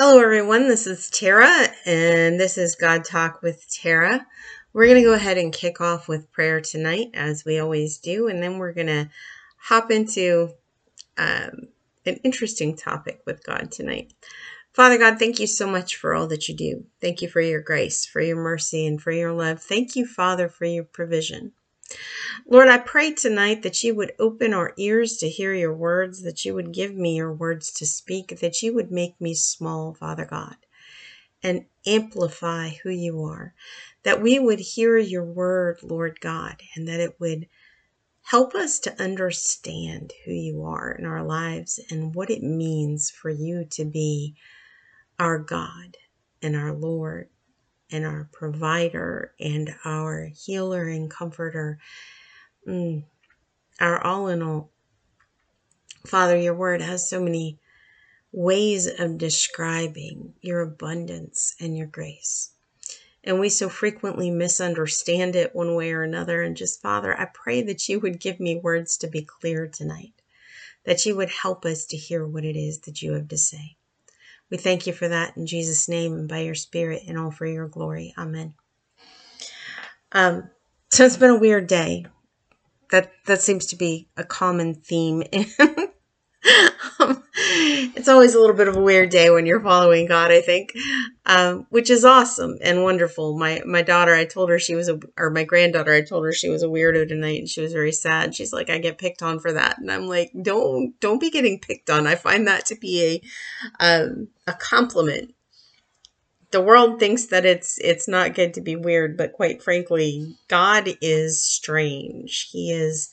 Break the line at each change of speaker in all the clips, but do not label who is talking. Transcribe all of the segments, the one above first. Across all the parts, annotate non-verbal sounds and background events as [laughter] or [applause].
Hello, everyone. This is Tera, and this is God Talk with Tera. We're going to go ahead and kick off with prayer tonight, as we always do, and then we're going to hop into um, an interesting topic with God tonight. Father God, thank you so much for all that you do. Thank you for your grace, for your mercy, and for your love. Thank you, Father, for your provision. Lord, I pray tonight that you would open our ears to hear your words, that you would give me your words to speak, that you would make me small, Father God, and amplify who you are, that we would hear your word, Lord God, and that it would help us to understand who you are in our lives and what it means for you to be our God and our Lord and our provider and our healer and comforter, mm, our all in all. Father, your word has so many ways of describing your abundance and your grace. And we so frequently misunderstand it one way or another. And just, Father, I pray that you would give me words to be clear tonight, that you would help us to hear what it is that you have to say. We thank you for that in Jesus' name and by your Spirit and all for your glory. Amen. Um, so it's been a weird day. That that seems to be a common theme [laughs] in it's always a little bit of a weird day when you're following God, I think, um, which is awesome and wonderful. My my daughter, I told her she was a, or my granddaughter, I told her she was a weirdo tonight, and she was very sad. She's like, I get picked on for that, and I'm like, don't don't be getting picked on. I find that to be a um, a compliment. The world thinks that it's it's not good to be weird, but quite frankly, God is strange. He is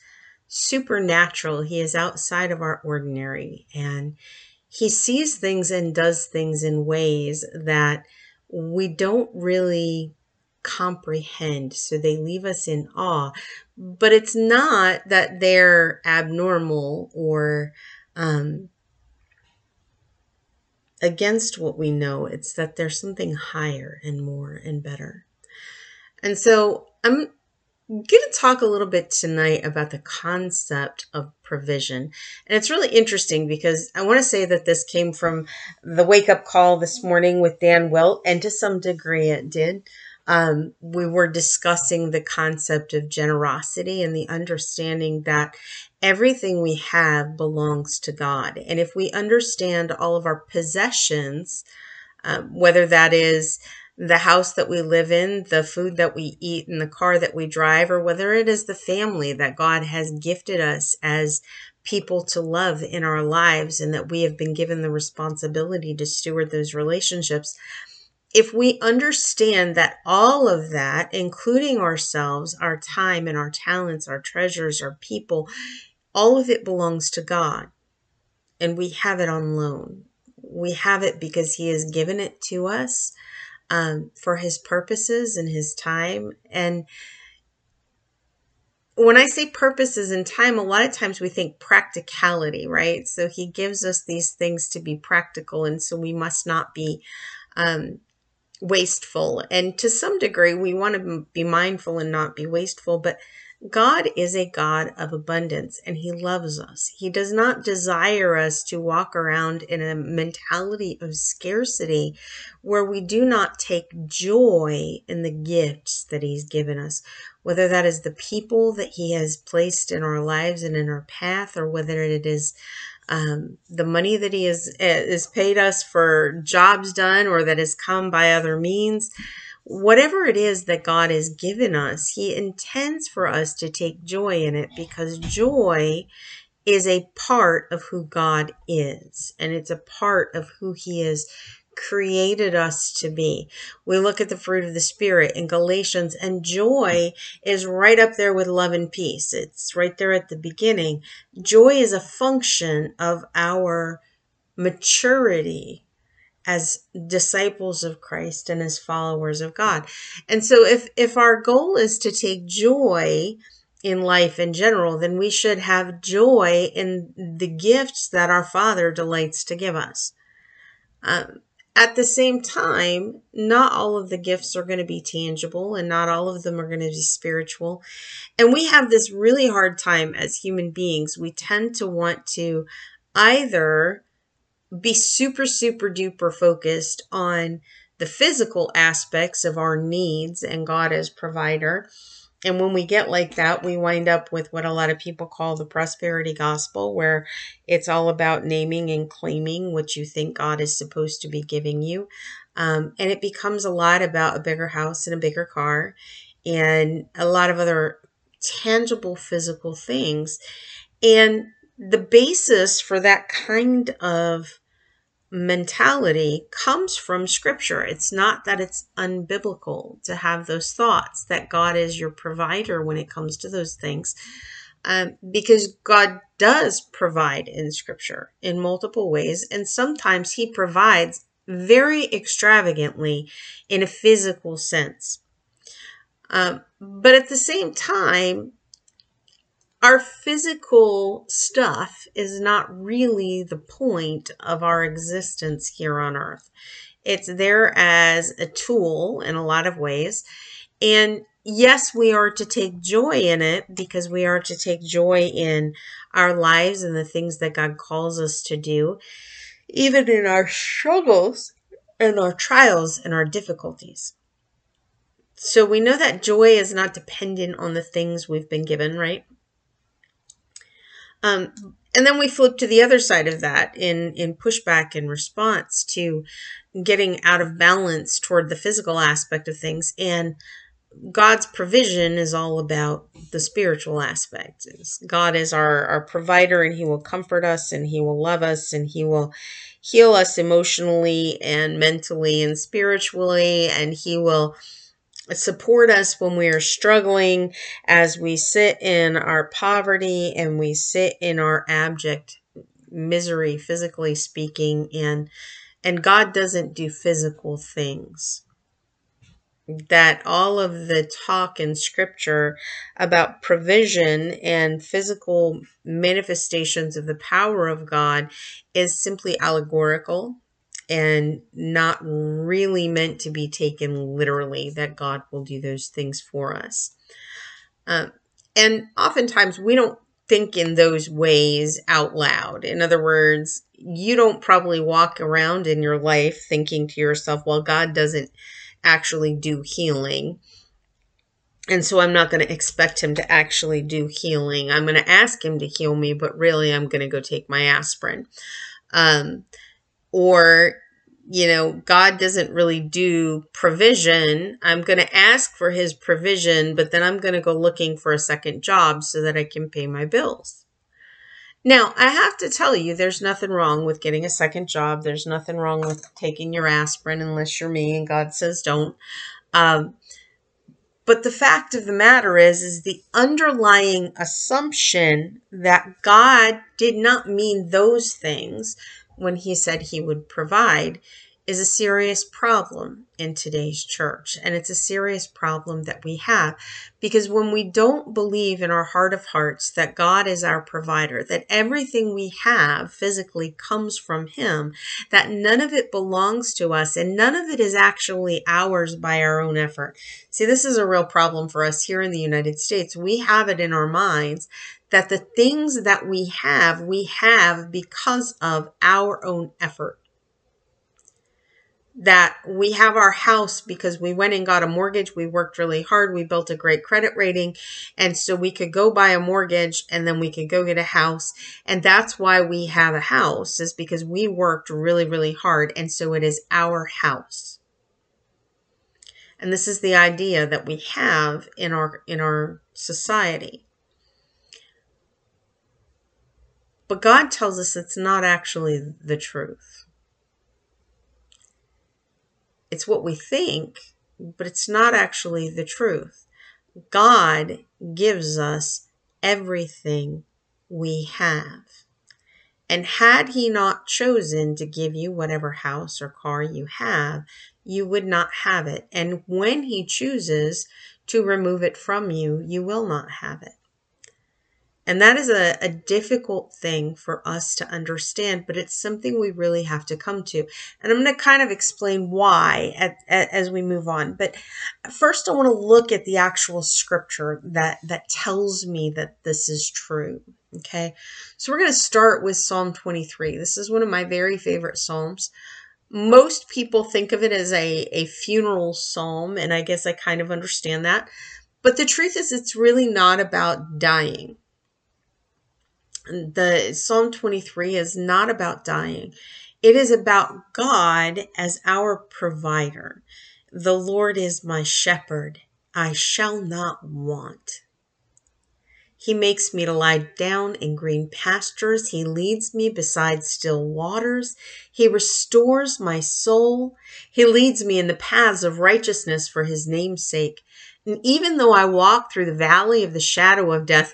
supernatural. He is outside of our ordinary. And he sees things and does things in ways that we don't really comprehend. So they leave us in awe. But it's not that they're abnormal or um, against what we know, it's that there's something higher and more and better. And so I'm Going to talk a little bit tonight about the concept of provision. And it's really interesting because I want to say that this came from the wake up call this morning with Dan Wilt, and to some degree it did. Um, we were discussing the concept of generosity and the understanding that everything we have belongs to God. And if we understand all of our possessions, um, whether that is the house that we live in, the food that we eat, and the car that we drive, or whether it is the family that God has gifted us as people to love in our lives and that we have been given the responsibility to steward those relationships. If we understand that all of that, including ourselves, our time and our talents, our treasures, our people, all of it belongs to God and we have it on loan. We have it because He has given it to us um, for his purposes and his time. And when I say purposes and time, a lot of times we think practicality, right? So he gives us these things to be practical, and so we must not be um, wasteful. And to some degree, we want to be mindful and not be wasteful, but God is a God of abundance and He loves us. He does not desire us to walk around in a mentality of scarcity where we do not take joy in the gifts that He's given us, whether that is the people that He has placed in our lives and in our path, or whether it is um, the money that He has, has paid us for jobs done or that has come by other means whatever it is that God has given us, He intends for us to take joy in it because joy is a part of who God is and it's a part of who He has created us to be. We look at the fruit of the Spirit in Galatians, and joy is right up there with love and peace. It's right there at the beginning. Joy is a function of our maturity as disciples of Christ and as followers of God. And so if if our goal is to take joy in life in general, then we should have joy in the gifts that our Father delights to give us. Um, at the same time, not all of the gifts are going to be tangible and not all of them are going to be spiritual. And we have this really hard time as human beings. We tend to want to either be super, super duper focused on the physical aspects of our needs and God as provider. And when we get like that, we wind up with what a lot of people call the prosperity gospel, where it's all about naming and claiming what you think God is supposed to be giving you. Um, and it becomes a lot about a bigger house and a bigger car and a lot of other tangible physical things. And the basis for that kind of mentality comes from scripture. It's not that it's unbiblical to have those thoughts that God is your provider when it comes to those things. Um, because God does provide in scripture in multiple ways, and sometimes He provides very extravagantly in a physical sense. Um, but at the same time, our physical stuff is not really the point of our existence here on earth. It's there as a tool in a lot of ways. And yes, we are to take joy in it because we are to take joy in our lives and the things that God calls us to do, even in our struggles and our trials and our difficulties. So we know that joy is not dependent on the things we've been given, right? Um, and then we flip to the other side of that in, in pushback and response to getting out of balance toward the physical aspect of things. And God's provision is all about the spiritual aspect. God is our, our provider and He will comfort us and He will love us and He will heal us emotionally and mentally and spiritually and He will support us when we are struggling as we sit in our poverty and we sit in our abject misery physically speaking and and God doesn't do physical things. That all of the talk in scripture about provision and physical manifestations of the power of God is simply allegorical and not really meant to be taken literally that God will do those things for us. Um, and oftentimes we don't think in those ways out loud. In other words, you don't probably walk around in your life thinking to yourself, well, God doesn't actually do healing. And so I'm not going to expect him to actually do healing. I'm going to ask him to heal me, but really I'm going to go take my aspirin. Um, or you know, God doesn't really do provision. I'm going to ask for his provision, but then I'm going to go looking for a second job so that I can pay my bills. Now, I have to tell you, there's nothing wrong with getting a second job. There's nothing wrong with taking your aspirin unless you're me and God says don't. Um, but the fact of the matter is, is the underlying assumption that God did not mean those things when he said he would provide is a serious problem in today's church. And it's a serious problem that we have because when we don't believe in our heart of hearts that God is our provider, that everything we have physically comes from Him, that none of it belongs to us and none of it is actually ours by our own effort. See, this is a real problem for us here in the United States. We have it in our minds that the things that we have, we have because of our own effort. That we have our house because we went and got a mortgage, we worked really hard, we built a great credit rating, and so we could go buy a mortgage and then we could go get a house. And that's why we have a house, is because we worked really, really hard, and so it is our house. And this is the idea that we have in our in our society But God tells us it's not actually the truth. It's what we think, but it's not actually the truth. God gives us everything we have. And had he not chosen to give you whatever house or car you have, you would not have it. And when he chooses to remove it from you, you will not have it. And that is a, a difficult thing for us to understand, but it's something we really have to come to. And I'm going to kind of explain why at, at, as we move on. But first, I want to look at the actual scripture that, that tells me that this is true. Okay. So we're going to start with Psalm 23. This is one of my very favorite Psalms. Most people think of it as a, a funeral psalm, and I guess I kind of understand that. But the truth is, it's really not about dying the Psalm 23 is not about dying. It is about God as our provider. The Lord is my shepherd. I shall not want. He makes me to lie down in green pastures. He leads me beside still waters. He restores my soul. He leads me in the paths of righteousness for his name's sake. And even though I walk through the valley of the shadow of death,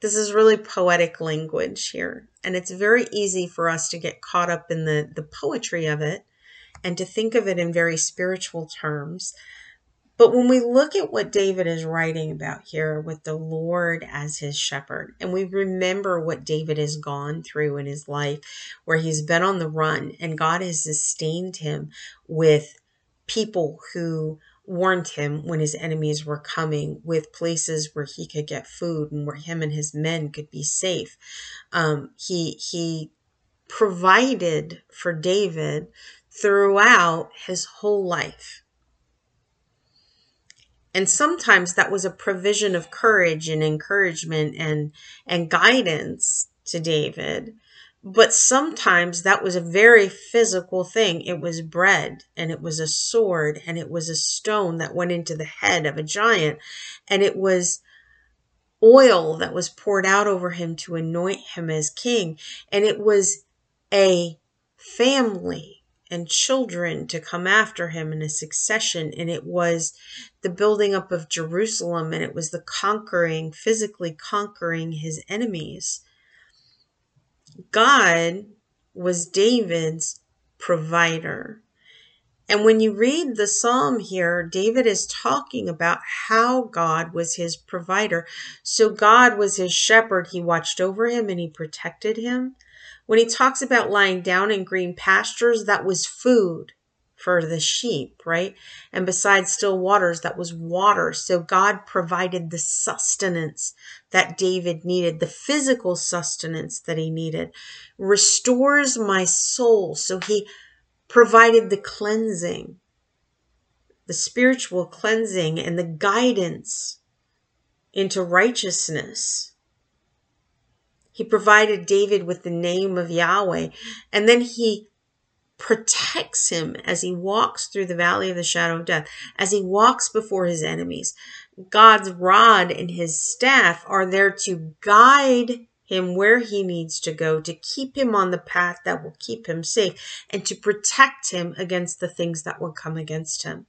this is really poetic language here, and it's very easy for us to get caught up in the, the poetry of it and to think of it in very spiritual terms. But when we look at what David is writing about here with the Lord as his shepherd, and we remember what David has gone through in his life, where he's been on the run and God has sustained him with people who warned him when his enemies were coming with places where he could get food and where him and his men could be safe. Um, he he provided for David throughout his whole life. And sometimes that was a provision of courage and encouragement and and guidance to David. But sometimes that was a very physical thing. It was bread and it was a sword and it was a stone that went into the head of a giant and it was oil that was poured out over him to anoint him as king. And it was a family and children to come after him in a succession. And it was the building up of Jerusalem and it was the conquering, physically conquering his enemies. God was David's provider. And when you read the psalm here, David is talking about how God was his provider. So God was his shepherd. He watched over him and he protected him. When he talks about lying down in green pastures, that was food for the sheep, right? And besides still waters, that was water. So God provided the sustenance that David needed, the physical sustenance that he needed, restores my soul. So he provided the cleansing, the spiritual cleansing, and the guidance into righteousness. He provided David with the name of Yahweh, and then he protects him as he walks through the valley of the shadow of death, as he walks before his enemies. God's rod and his staff are there to guide him where he needs to go, to keep him on the path that will keep him safe, and to protect him against the things that will come against him.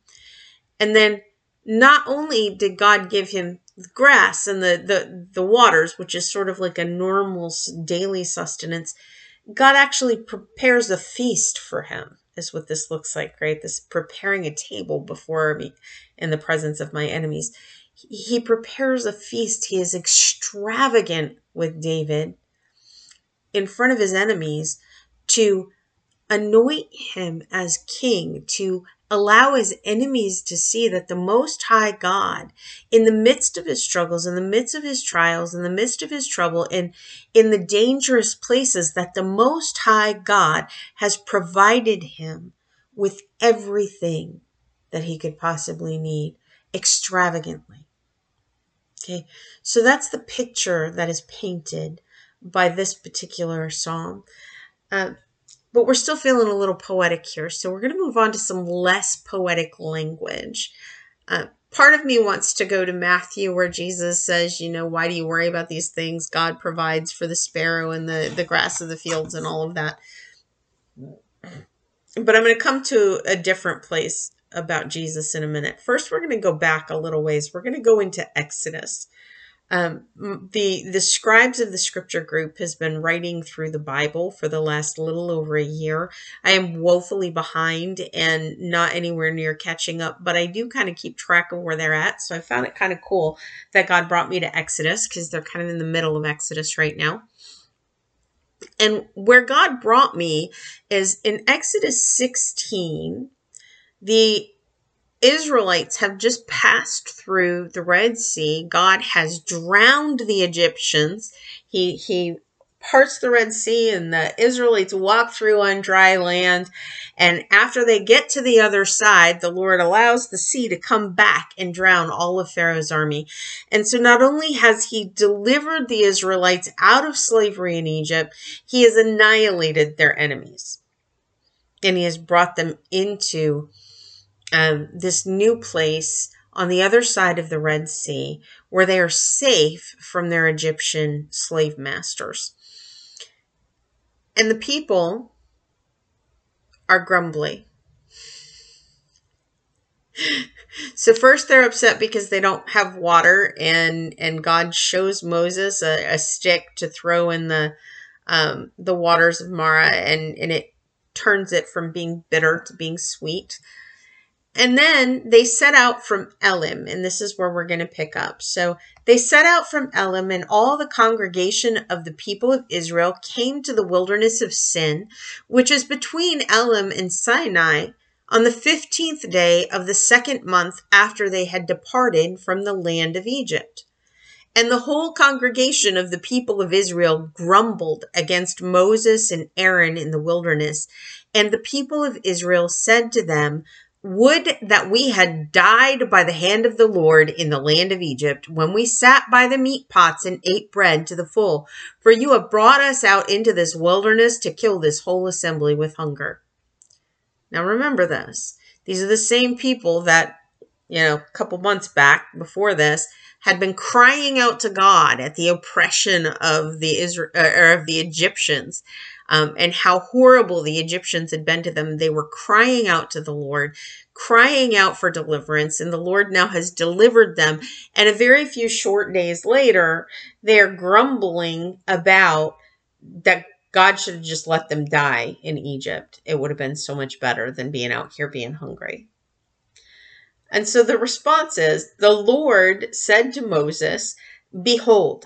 And then not only did God give him grass and the, the, the waters, which is sort of like a normal daily sustenance, God actually prepares a feast for him, is what this looks like, right? This preparing a table before me in the presence of my enemies. He prepares a feast. He is extravagant with David in front of his enemies to anoint him as king, to allow his enemies to see that the Most High God, in the midst of his struggles, in the midst of his trials, in the midst of his trouble, and in the dangerous places, that the Most High God has provided him with everything that he could possibly need extravagantly. Okay, so that's the picture that is painted by this particular psalm. Uh, but we're still feeling a little poetic here. So we're going to move on to some less poetic language. Uh, part of me wants to go to Matthew where Jesus says, you know, why do you worry about these things? God provides for the sparrow and the, the grass of the fields and all of that. But I'm going to come to a different place about Jesus in a minute. First, we're going to go back a little ways. We're going to go into Exodus. Um, the the scribes of the scripture group has been writing through the Bible for the last little over a year. I am woefully behind and not anywhere near catching up, but I do kind of keep track of where they're at. So I found it kind of cool that God brought me to Exodus because they're kind of in the middle of Exodus right now. And where God brought me is in Exodus 16, the Israelites have just passed through the Red Sea. God has drowned the Egyptians. He he parts the Red Sea and the Israelites walk through on dry land. And after they get to the other side, the Lord allows the sea to come back and drown all of Pharaoh's army. And so not only has he delivered the Israelites out of slavery in Egypt, he has annihilated their enemies. And he has brought them into um, this new place on the other side of the Red Sea where they are safe from their Egyptian slave masters. And the people are grumbly. [laughs] So first they're upset because they don't have water and and God shows Moses a, a stick to throw in the um, the waters of Marah and and it turns it from being bitter to being sweet. And then they set out from Elim, and this is where we're going to pick up. So they set out from Elim, and all the congregation of the people of Israel came to the wilderness of Sin, which is between Elim and Sinai, on the fifteenth day of the second month after they had departed from the land of Egypt. And the whole congregation of the people of Israel grumbled against Moses and Aaron in the wilderness. And the people of Israel said to them, would that we had died by the hand of the Lord in the land of Egypt, when we sat by the meat pots and ate bread to the full. For you have brought us out into this wilderness to kill this whole assembly with hunger. Now remember this. These are the same people that, you know, a couple months back before this had been crying out to God at the oppression of the Israel or er, of the Egyptians um, and how horrible the Egyptians had been to them. They were crying out to the Lord, crying out for deliverance, and the Lord now has delivered them. And a very few short days later, they're grumbling about that God should have just let them die in Egypt. It would have been so much better than being out here being hungry. And so the response is the Lord said to Moses, Behold,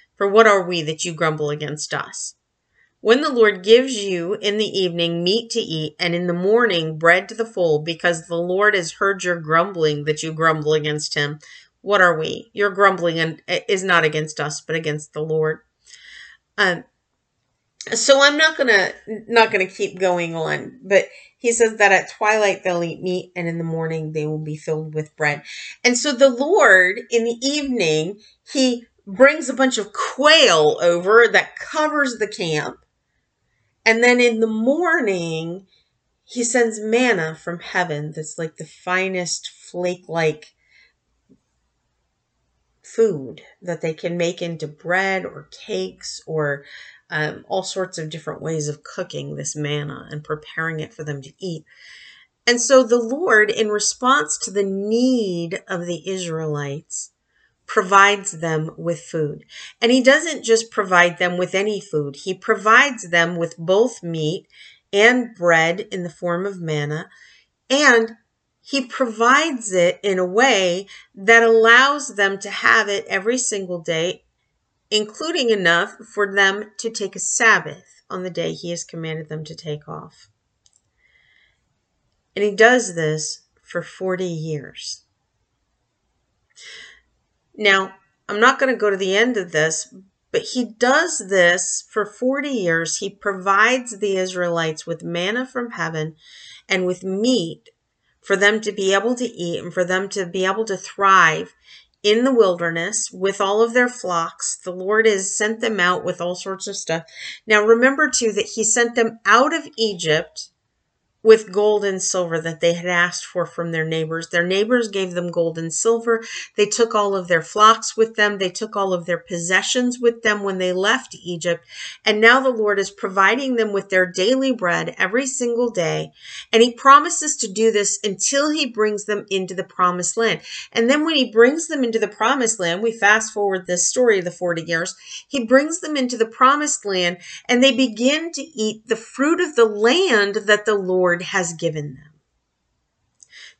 For what are we that you grumble against us? When the Lord gives you in the evening meat to eat, and in the morning bread to the full, because the Lord has heard your grumbling that you grumble against him, what are we? Your grumbling is not against us, but against the Lord. Um, so I'm not gonna not gonna keep going on, but he says that at twilight they'll eat meat, and in the morning they will be filled with bread. And so the Lord in the evening he brings a bunch of quail over that covers the camp. And then in the morning, he sends manna from heaven that's like the finest flake like food that they can make into bread or cakes or um, all sorts of different ways of cooking this manna and preparing it for them to eat. And so the Lord, in response to the need of the Israelites, provides them with food. And he doesn't just provide them with any food, he provides them with both meat and bread in the form of manna. And he provides it in a way that allows them to have it every single day, including enough for them to take a Sabbath on the day he has commanded them to take off. And he does this for 40 years. Now, I'm not going to go to the end of this, but he does this for 40 years. He provides the Israelites with manna from heaven and with meat for them to be able to eat and for them to be able to thrive in the wilderness with all of their flocks. The Lord has sent them out with all sorts of stuff. Now, remember too that He sent them out of Egypt with gold and silver that they had asked for from their neighbors. Their neighbors gave them gold and silver. They took all of their flocks with them. They took all of their possessions with them when they left Egypt. And now the Lord is providing them with their daily bread every single day. And He promises to do this until He brings them into the promised land. And then when He brings them into the promised land, we fast forward this story of the 40 years, He brings them into the promised land and they begin to eat the fruit of the land that the Lord Lord has given them.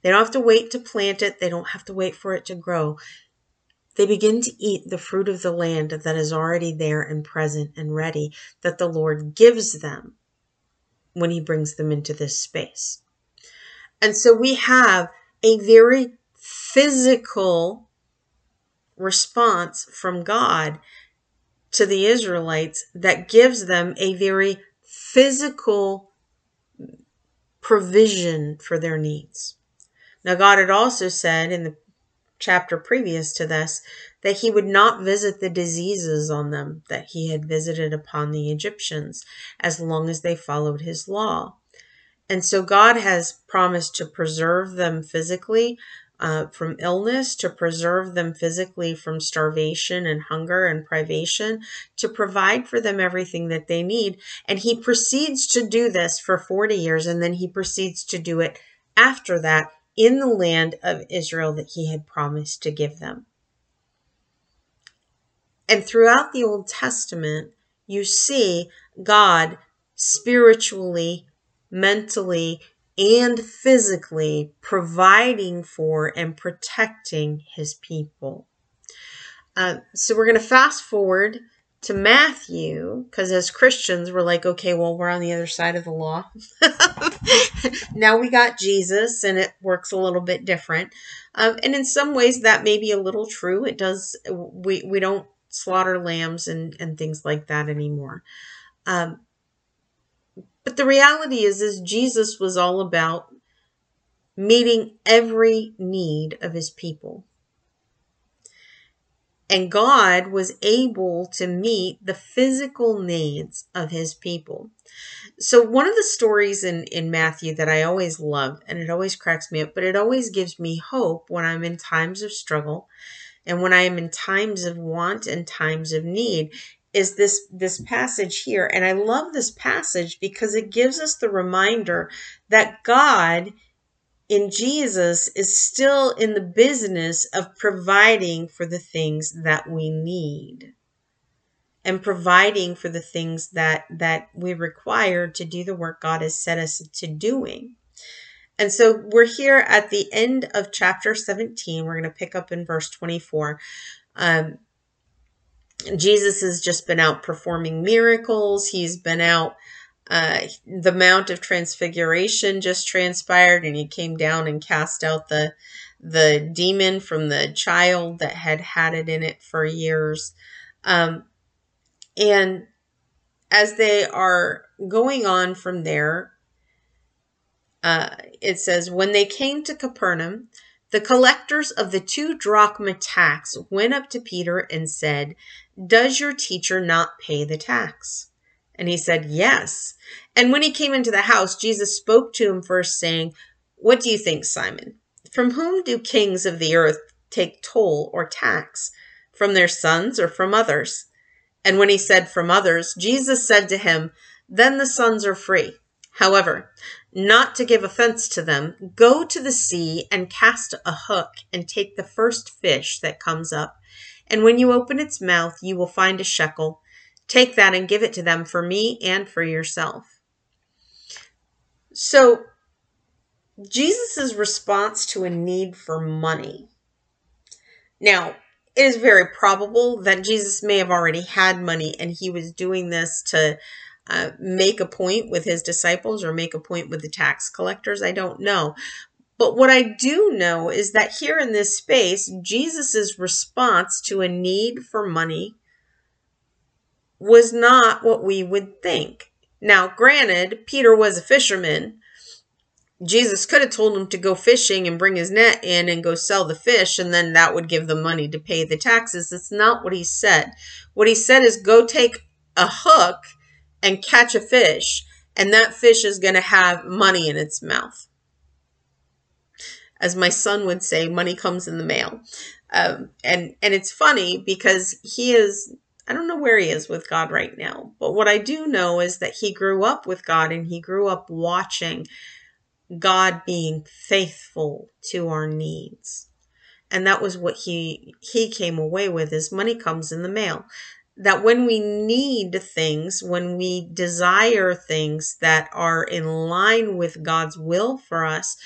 They don't have to wait to plant it, they don't have to wait for it to grow. They begin to eat the fruit of the land that is already there and present and ready that the Lord gives them when He brings them into this space. And so we have a very physical response from God to the Israelites that gives them a very physical provision for their needs. Now, God had also said in the chapter previous to this that he would not visit the diseases on them that he had visited upon the Egyptians as long as they followed his law. And so God has promised to preserve them physically, uh, from illness, to preserve them physically from starvation and hunger and privation, to provide for them everything that they need. And he proceeds to do this for 40 years, and then he proceeds to do it after that in the land of Israel that he had promised to give them. And throughout the Old Testament, you see God spiritually, mentally, and physically providing for and protecting his people. Uh, so we're going to fast forward to Matthew because as Christians, we're like, okay, well, we're on the other side of the law. [laughs] now we got Jesus, and it works a little bit different. Um, and in some ways, that may be a little true. It does. We we don't slaughter lambs and and things like that anymore. Um, but the reality is, is Jesus was all about meeting every need of his people. And God was able to meet the physical needs of his people. So, one of the stories in, in Matthew that I always love, and it always cracks me up, but it always gives me hope when I'm in times of struggle and when I am in times of want and times of need, is this this passage here. And i love this passage because it gives us the reminder that god in jesus is still in the business of providing for the things that we need and providing for the things that that we require to do the work god has set us to doing. And so we're here at the end of chapter 17 we're going to pick up in verse 24 um, Jesus has just been out performing miracles. He's been out. Uh, the Mount of Transfiguration just transpired, and he came down and cast out the the demon from the child that had had it in it for years. Um, and as they are going on from there, uh, it says, When they came to Capernaum, the collectors of the two drachma tax went up to Peter and said, Does your teacher not pay the tax? And he said, Yes. And when he came into the house, Jesus spoke to him first, saying, What do you think, Simon? From whom do kings of the earth take toll or tax? From their sons or from others? And when he said, From others, Jesus said to him, Then the sons are free. However, not to give offense to them, go to the sea and cast a hook and take the first fish that comes up. And when you open its mouth, you will find a shekel. Take that and give it to them for me and for yourself. So, Jesus' response to a need for money. Now, it is very probable that Jesus may have already had money and he was doing this to uh, make a point with his disciples or make a point with the tax collectors. I don't know. But what I do know is that here in this space, Jesus' response to a need for money was not what we would think. Now, granted, Peter was a fisherman. Jesus could have told him to go fishing and bring his net in and go sell the fish, and then that would give them money to pay the taxes. That's not what he said. What he said is go take a hook and catch a fish, and that fish is going to have money in its mouth. As my son would say, money comes in the mail. Um, and and it's funny because he is I don't know where he is with God right now, but what I do know is that he grew up with God and he grew up watching God being faithful to our needs. And that was what he he came away with is money comes in the mail. That when we need things, when we desire things that are in line with God's will for us,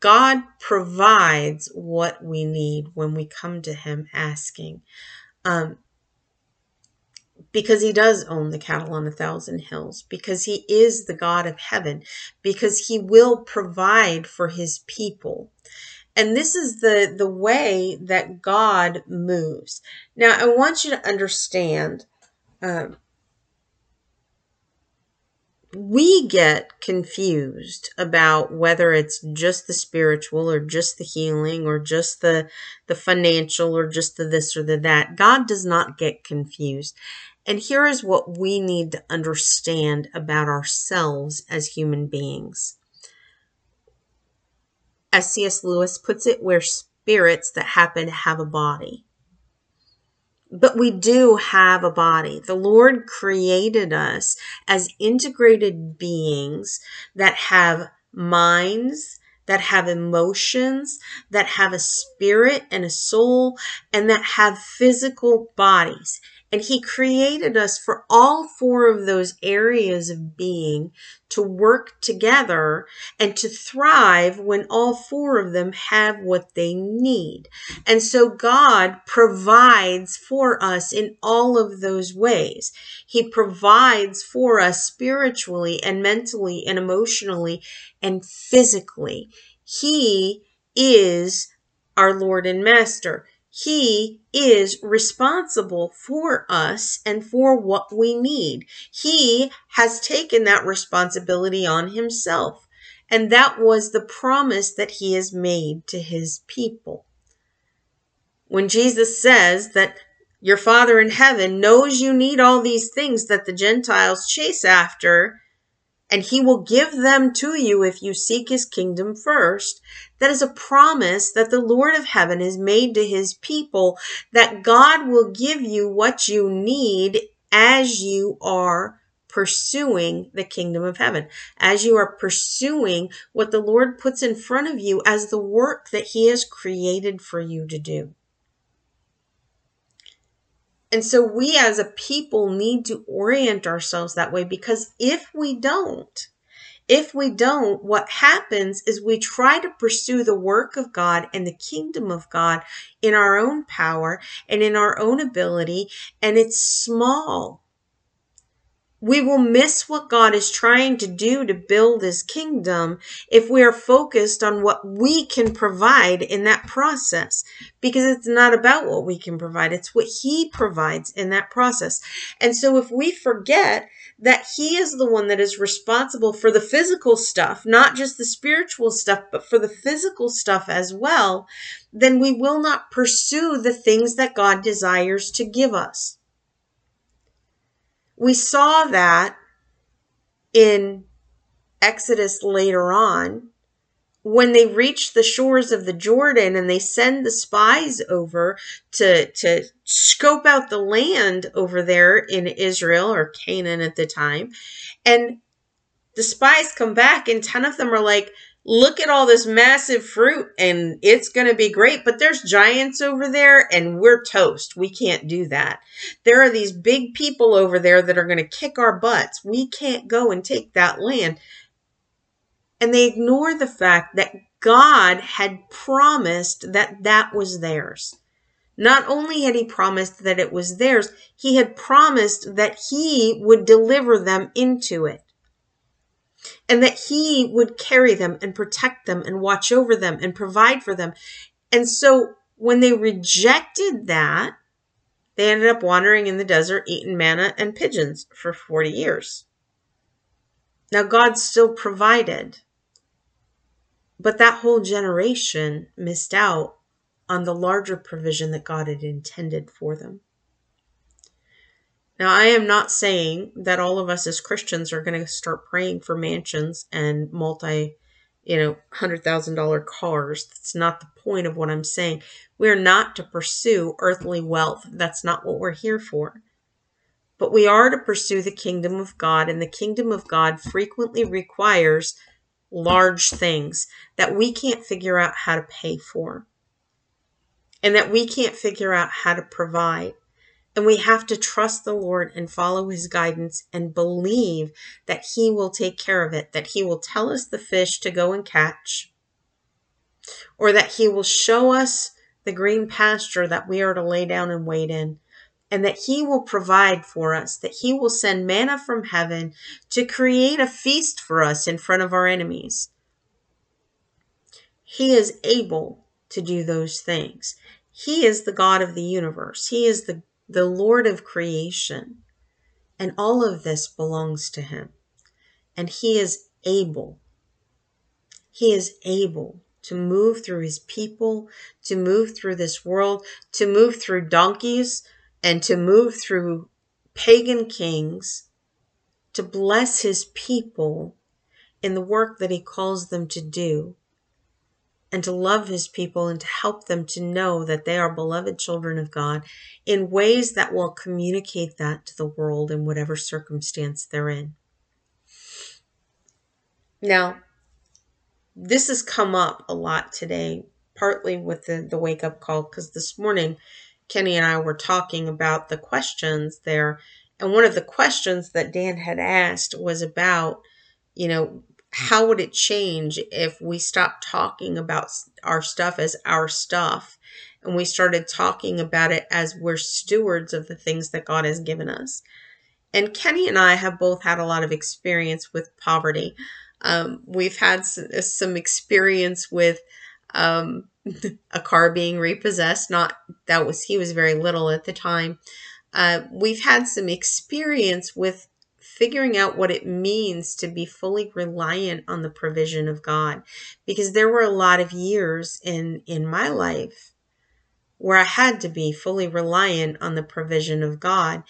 God provides what we need when we come to Him asking. Um, because he does own the cattle on a thousand hills, because he is the God of heaven, because he will provide for his people. And this is the, the way that God moves. Now, I want you to understand um, we get confused about whether it's just the spiritual or just the healing or just the the financial or just the this or the that god does not get confused and here is what we need to understand about ourselves as human beings. As C.S. Lewis puts it, we're spirits that happen to have a body. But we do have a body. The Lord created us as integrated beings that have minds, that have emotions, that have a spirit and a soul, and that have physical bodies. And He created us for all four of those areas of being to work together and to thrive when all four of them have what they need. And so God provides for us in all of those ways. He provides for us spiritually and mentally and emotionally and physically. He is our Lord and Master. He is responsible for us and for what we need. He has taken that responsibility on himself. And that was the promise that he has made to his people. When Jesus says that your Father in heaven knows you need all these things that the Gentiles chase after, and he will give them to you if you seek his kingdom first. That is a promise that the Lord of heaven has made to his people that God will give you what you need as you are pursuing the kingdom of heaven, as you are pursuing what the Lord puts in front of you as the work that he has created for you to do. And so we as a people need to orient ourselves that way because if we don't, if we don't, what happens is we try to pursue the work of God and the kingdom of God in our own power and in our own ability, and it's small we will miss what God is trying to do to build his kingdom if we are focused on what we can provide in that process. Because it's not about what we can provide, it's what he provides in that process. And so if we forget that he is the one that is responsible for the physical stuff, not just the spiritual stuff, but for the physical stuff as well, then we will not pursue the things that God desires to give us. We saw that in Exodus later on when they reach the shores of the Jordan and they send the spies over to to scope out the land over there in Israel or Canaan at the time. And the spies come back and 10 of them are like look at all this massive fruit and it's going to be great. But there's giants over there and we're toast. We can't do that. There are these big people over there that are going to kick our butts. We can't go and take that land. And they ignore the fact that God had promised that that was theirs. Not only had he promised that it was theirs, he had promised that he would deliver them into it. And that he would carry them and protect them and watch over them and provide for them. And so when they rejected that, they ended up wandering in the desert, eating manna and pigeons for 40 years. Now, God still provided, but that whole generation missed out on the larger provision that God had intended for them. Now, I am not saying that all of us as Christians are going to start praying for mansions and multi, you know, $100,000 cars. That's not the point of what I'm saying. We're not to pursue earthly wealth. That's not what we're here for. But we are to pursue the kingdom of God, and the kingdom of God frequently requires large things that we can't figure out how to pay for and that we can't figure out how to provide. And we have to trust the Lord and follow his guidance and believe that he will take care of it, that he will tell us the fish to go and catch, or that he will show us the green pasture that we are to lay down and wait in, and that he will provide for us, that he will send manna from heaven to create a feast for us in front of our enemies. He is able to do those things. He is the God of the universe. He is the the Lord of creation. And all of this belongs to him. And he is able. He is able to move through his people, to move through this world, to move through donkeys, and to move through pagan kings, to bless his people in the work that he calls them to do and to love his people and to help them to know that they are beloved children of God in ways that will communicate that to the world in whatever circumstance they're in. Now, this has come up a lot today, partly with the, the wake up call, because this morning Kenny and I were talking about the questions there. And one of the questions that Dan had asked was about, you know, how would it change if we stopped talking about our stuff as our stuff and we started talking about it as we're stewards of the things that God has given us? And Kenny and I have both had a lot of experience with poverty. Um, we've had some experience with um, [laughs] a car being repossessed. Not that was he was very little at the time. Uh, we've had some experience with figuring out what it means to be fully reliant on the provision of God. Because there were a lot of years in, in my life where I had to be fully reliant on the provision of God.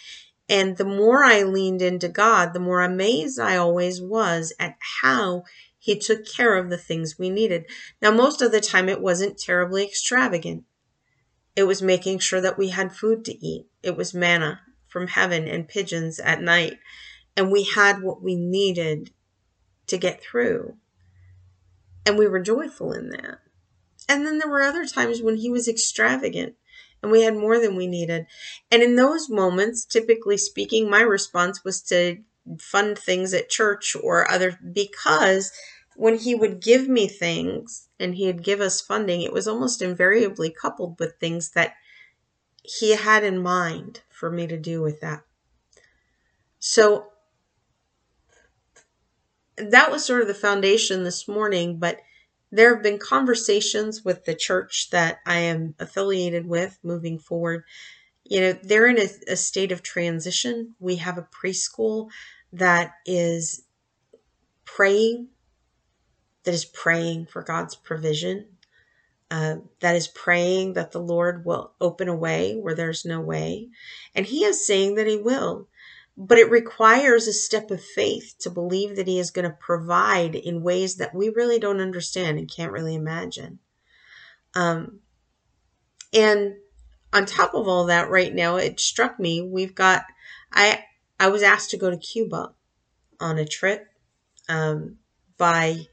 And the more I leaned into God, the more amazed I always was at how He took care of the things we needed. Now, most of the time, it wasn't terribly extravagant. It was making sure that we had food to eat. It was manna from heaven and pigeons at night and we had what we needed to get through. And we were joyful in that. And then there were other times when he was extravagant and we had more than we needed. And in those moments, typically speaking, my response was to fund things at church or other because when he would give me things and he'd give us funding, it was almost invariably coupled with things that he had in mind for me to do with that. So that was sort of the foundation this morning, but there have been conversations with the church that I am affiliated with moving forward. You know, they're in a, a state of transition. We have a preschool that is praying, that is praying for God's provision, uh, that is praying that the Lord will open a way where there's no way. And He is saying that He will. But it requires a step of faith to believe that He is going to provide in ways that we really don't understand and can't really imagine. Um, and on top of all that, right now, it struck me we've got, I, I was asked to go to Cuba on a trip um, by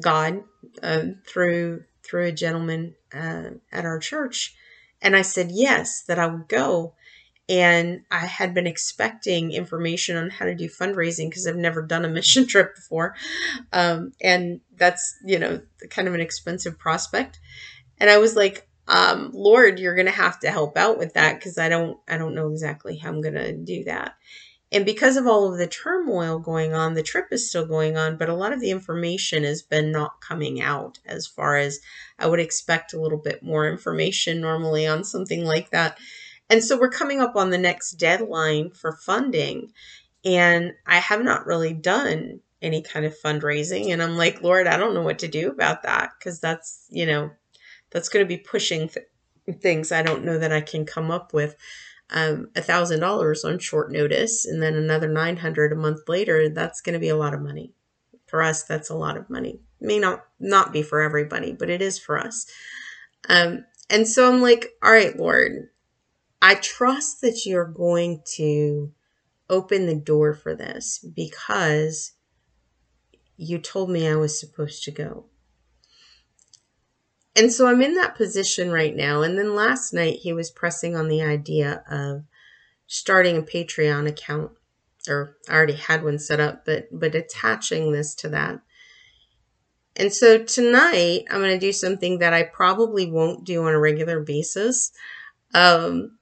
God uh, through through a gentleman uh, at our church, and I said yes that I would go and I had been expecting information on how to do fundraising because I've never done a [laughs] mission trip before, um, and that's you know kind of an expensive prospect. And I was like, um, Lord, you're gonna have to help out with that because I don't I don't know exactly how I'm gonna do that. And because of all of the turmoil going on, the trip is still going on, but a lot of the information has been not coming out as far as I would expect a little bit more information normally on something like that. And so we're coming up on the next deadline for funding. And I have not really done any kind of fundraising. And I'm like, Lord, I don't know what to do about that because that's, you know, that's going to be pushing th- things I don't know that I can come up with. Um, a thousand dollars on short notice and then another 900 a month later that's going to be a lot of money for us that's a lot of money may not not be for everybody but it is for us um, and so i'm like all right lord i trust that you're going to open the door for this because you told me i was supposed to go and so I'm in that position right now. And then last night he was pressing on the idea of starting a Patreon account, or I already had one set up, but but attaching this to that. And so tonight I'm going to do something that I probably won't do on a regular basis. Um,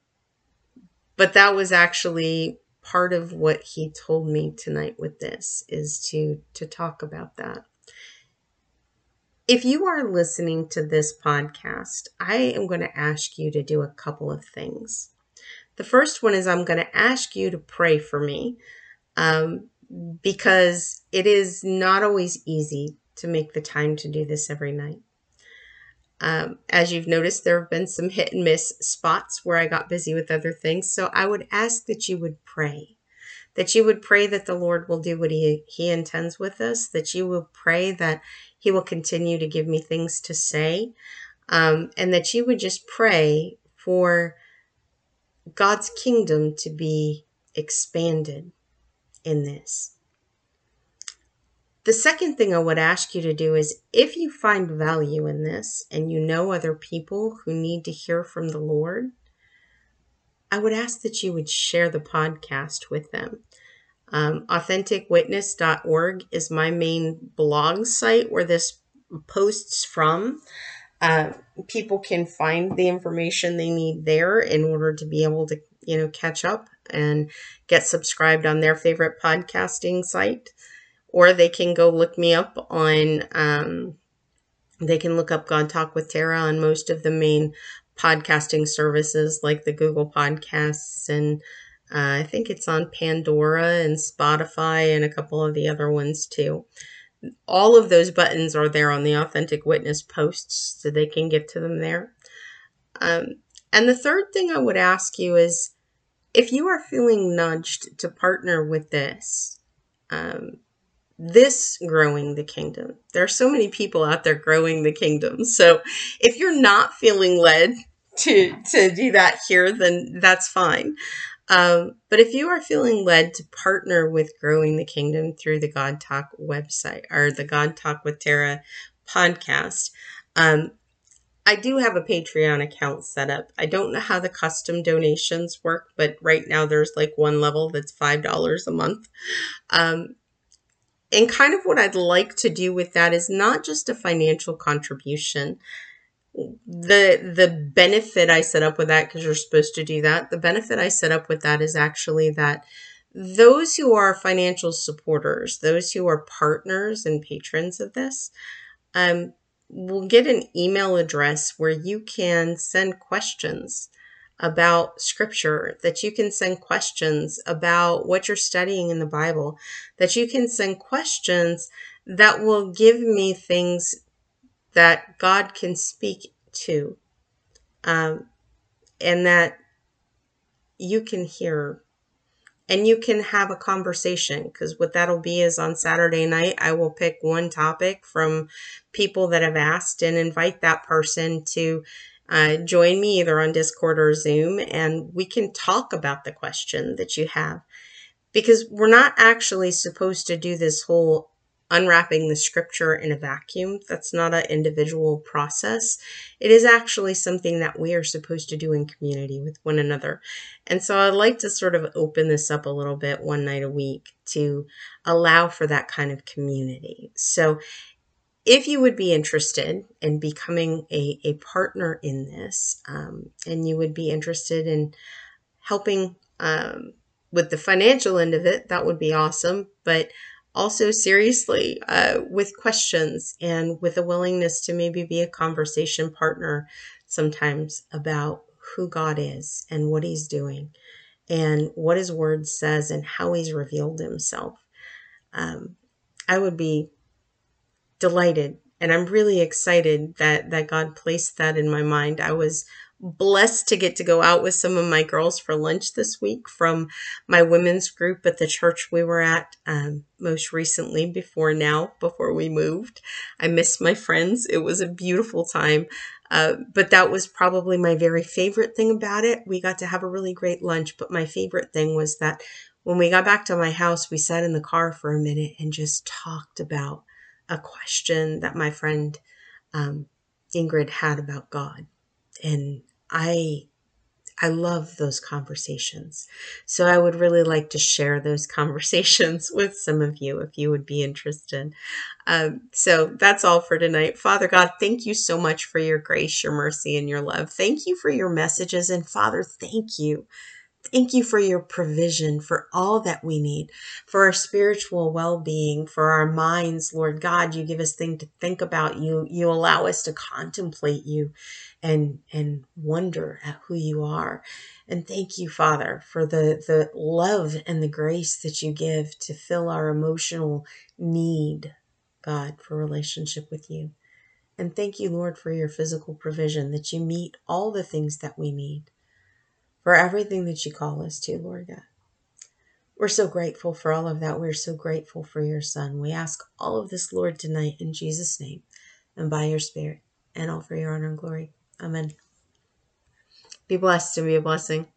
but that was actually part of what he told me tonight with this is to to talk about that. If you are listening to this podcast, I am going to ask you to do a couple of things. The first one is I'm going to ask you to pray for me um, because it is not always easy to make the time to do this every night. Um, as you've noticed, there have been some hit and miss spots where I got busy with other things. So I would ask that you would pray, that you would pray that the Lord will do what He, he intends with us, that you will pray that he will continue to give me things to say. Um, and that you would just pray for God's kingdom to be expanded in this. The second thing I would ask you to do is if you find value in this and you know other people who need to hear from the Lord, I would ask that you would share the podcast with them. Um, authenticwitness.org is my main blog site where this posts from. Uh, people can find the information they need there in order to be able to, you know, catch up and get subscribed on their favorite podcasting site. Or they can go look me up on, um, they can look up God Talk with Tera on most of the main podcasting services like the Google Podcasts and uh, I think it's on Pandora and Spotify and a couple of the other ones too. All of those buttons are there on the Authentic Witness posts, so they can get to them there. Um, and the third thing I would ask you is if you are feeling nudged to partner with this, um, this growing the kingdom. There are so many people out there growing the kingdom. So if you're not feeling led to to do that here, then that's fine. Um, but if you are feeling led to partner with Growing the Kingdom through the God Talk website or the God Talk with Tera podcast, um, I do have a Patreon account set up. I don't know how the custom donations work, but right now there's like one level that's $5 a month. Um, and kind of what I'd like to do with that is not just a financial contribution the the benefit I set up with that because you're supposed to do that. The benefit I set up with that is actually that those who are financial supporters, those who are partners and patrons of this, um, will get an email address where you can send questions about scripture, that you can send questions about what you're studying in the Bible, that you can send questions that will give me things that God can speak to, um, and that you can hear. And you can have a conversation because what that'll be is on Saturday night, I will pick one topic from people that have asked and invite that person to uh, join me either on Discord or Zoom, and we can talk about the question that you have. Because we're not actually supposed to do this whole unwrapping the scripture in a vacuum. That's not an individual process. It is actually something that we are supposed to do in community with one another. And so I'd like to sort of open this up a little bit one night a week to allow for that kind of community. So if you would be interested in becoming a, a partner in this, um, and you would be interested in helping um, with the financial end of it, that would be awesome. But also seriously uh, with questions and with a willingness to maybe be a conversation partner sometimes about who God is and what He's doing and what His Word says and how He's revealed Himself. Um, I would be delighted and I'm really excited that that God placed that in my mind. I was blessed to get to go out with some of my girls for lunch this week from my women's group at the church we were at um, most recently before now, before we moved. I missed my friends. It was a beautiful time. Uh, but that was probably my very favorite thing about it. We got to have a really great lunch, but my favorite thing was that when we got back to my house, we sat in the car for a minute and just talked about a question that my friend um, Ingrid had about God. And I I love those conversations. So I would really like to share those [laughs] conversations with some of you if you would be interested. Um, so that's all for tonight. Father God, thank you so much for your grace, your mercy, and your love. Thank you for your messages. And Father, thank you Thank you for your provision for all that we need, for our spiritual well-being, for our minds, Lord God. You give us things to think about. You you allow us to contemplate you and and wonder at who you are. And thank you, Father, for the the love and the grace that you give to fill our emotional need, God, for relationship with you. And thank you, Lord, for your physical provision that you meet all the things that we need for everything that you call us to, Lord God. We're so grateful for all of that. We're so grateful for your Son. We ask all of this, Lord, tonight in Jesus' name and by your Spirit, and all for your honor and glory. Amen. Be blessed and be a blessing.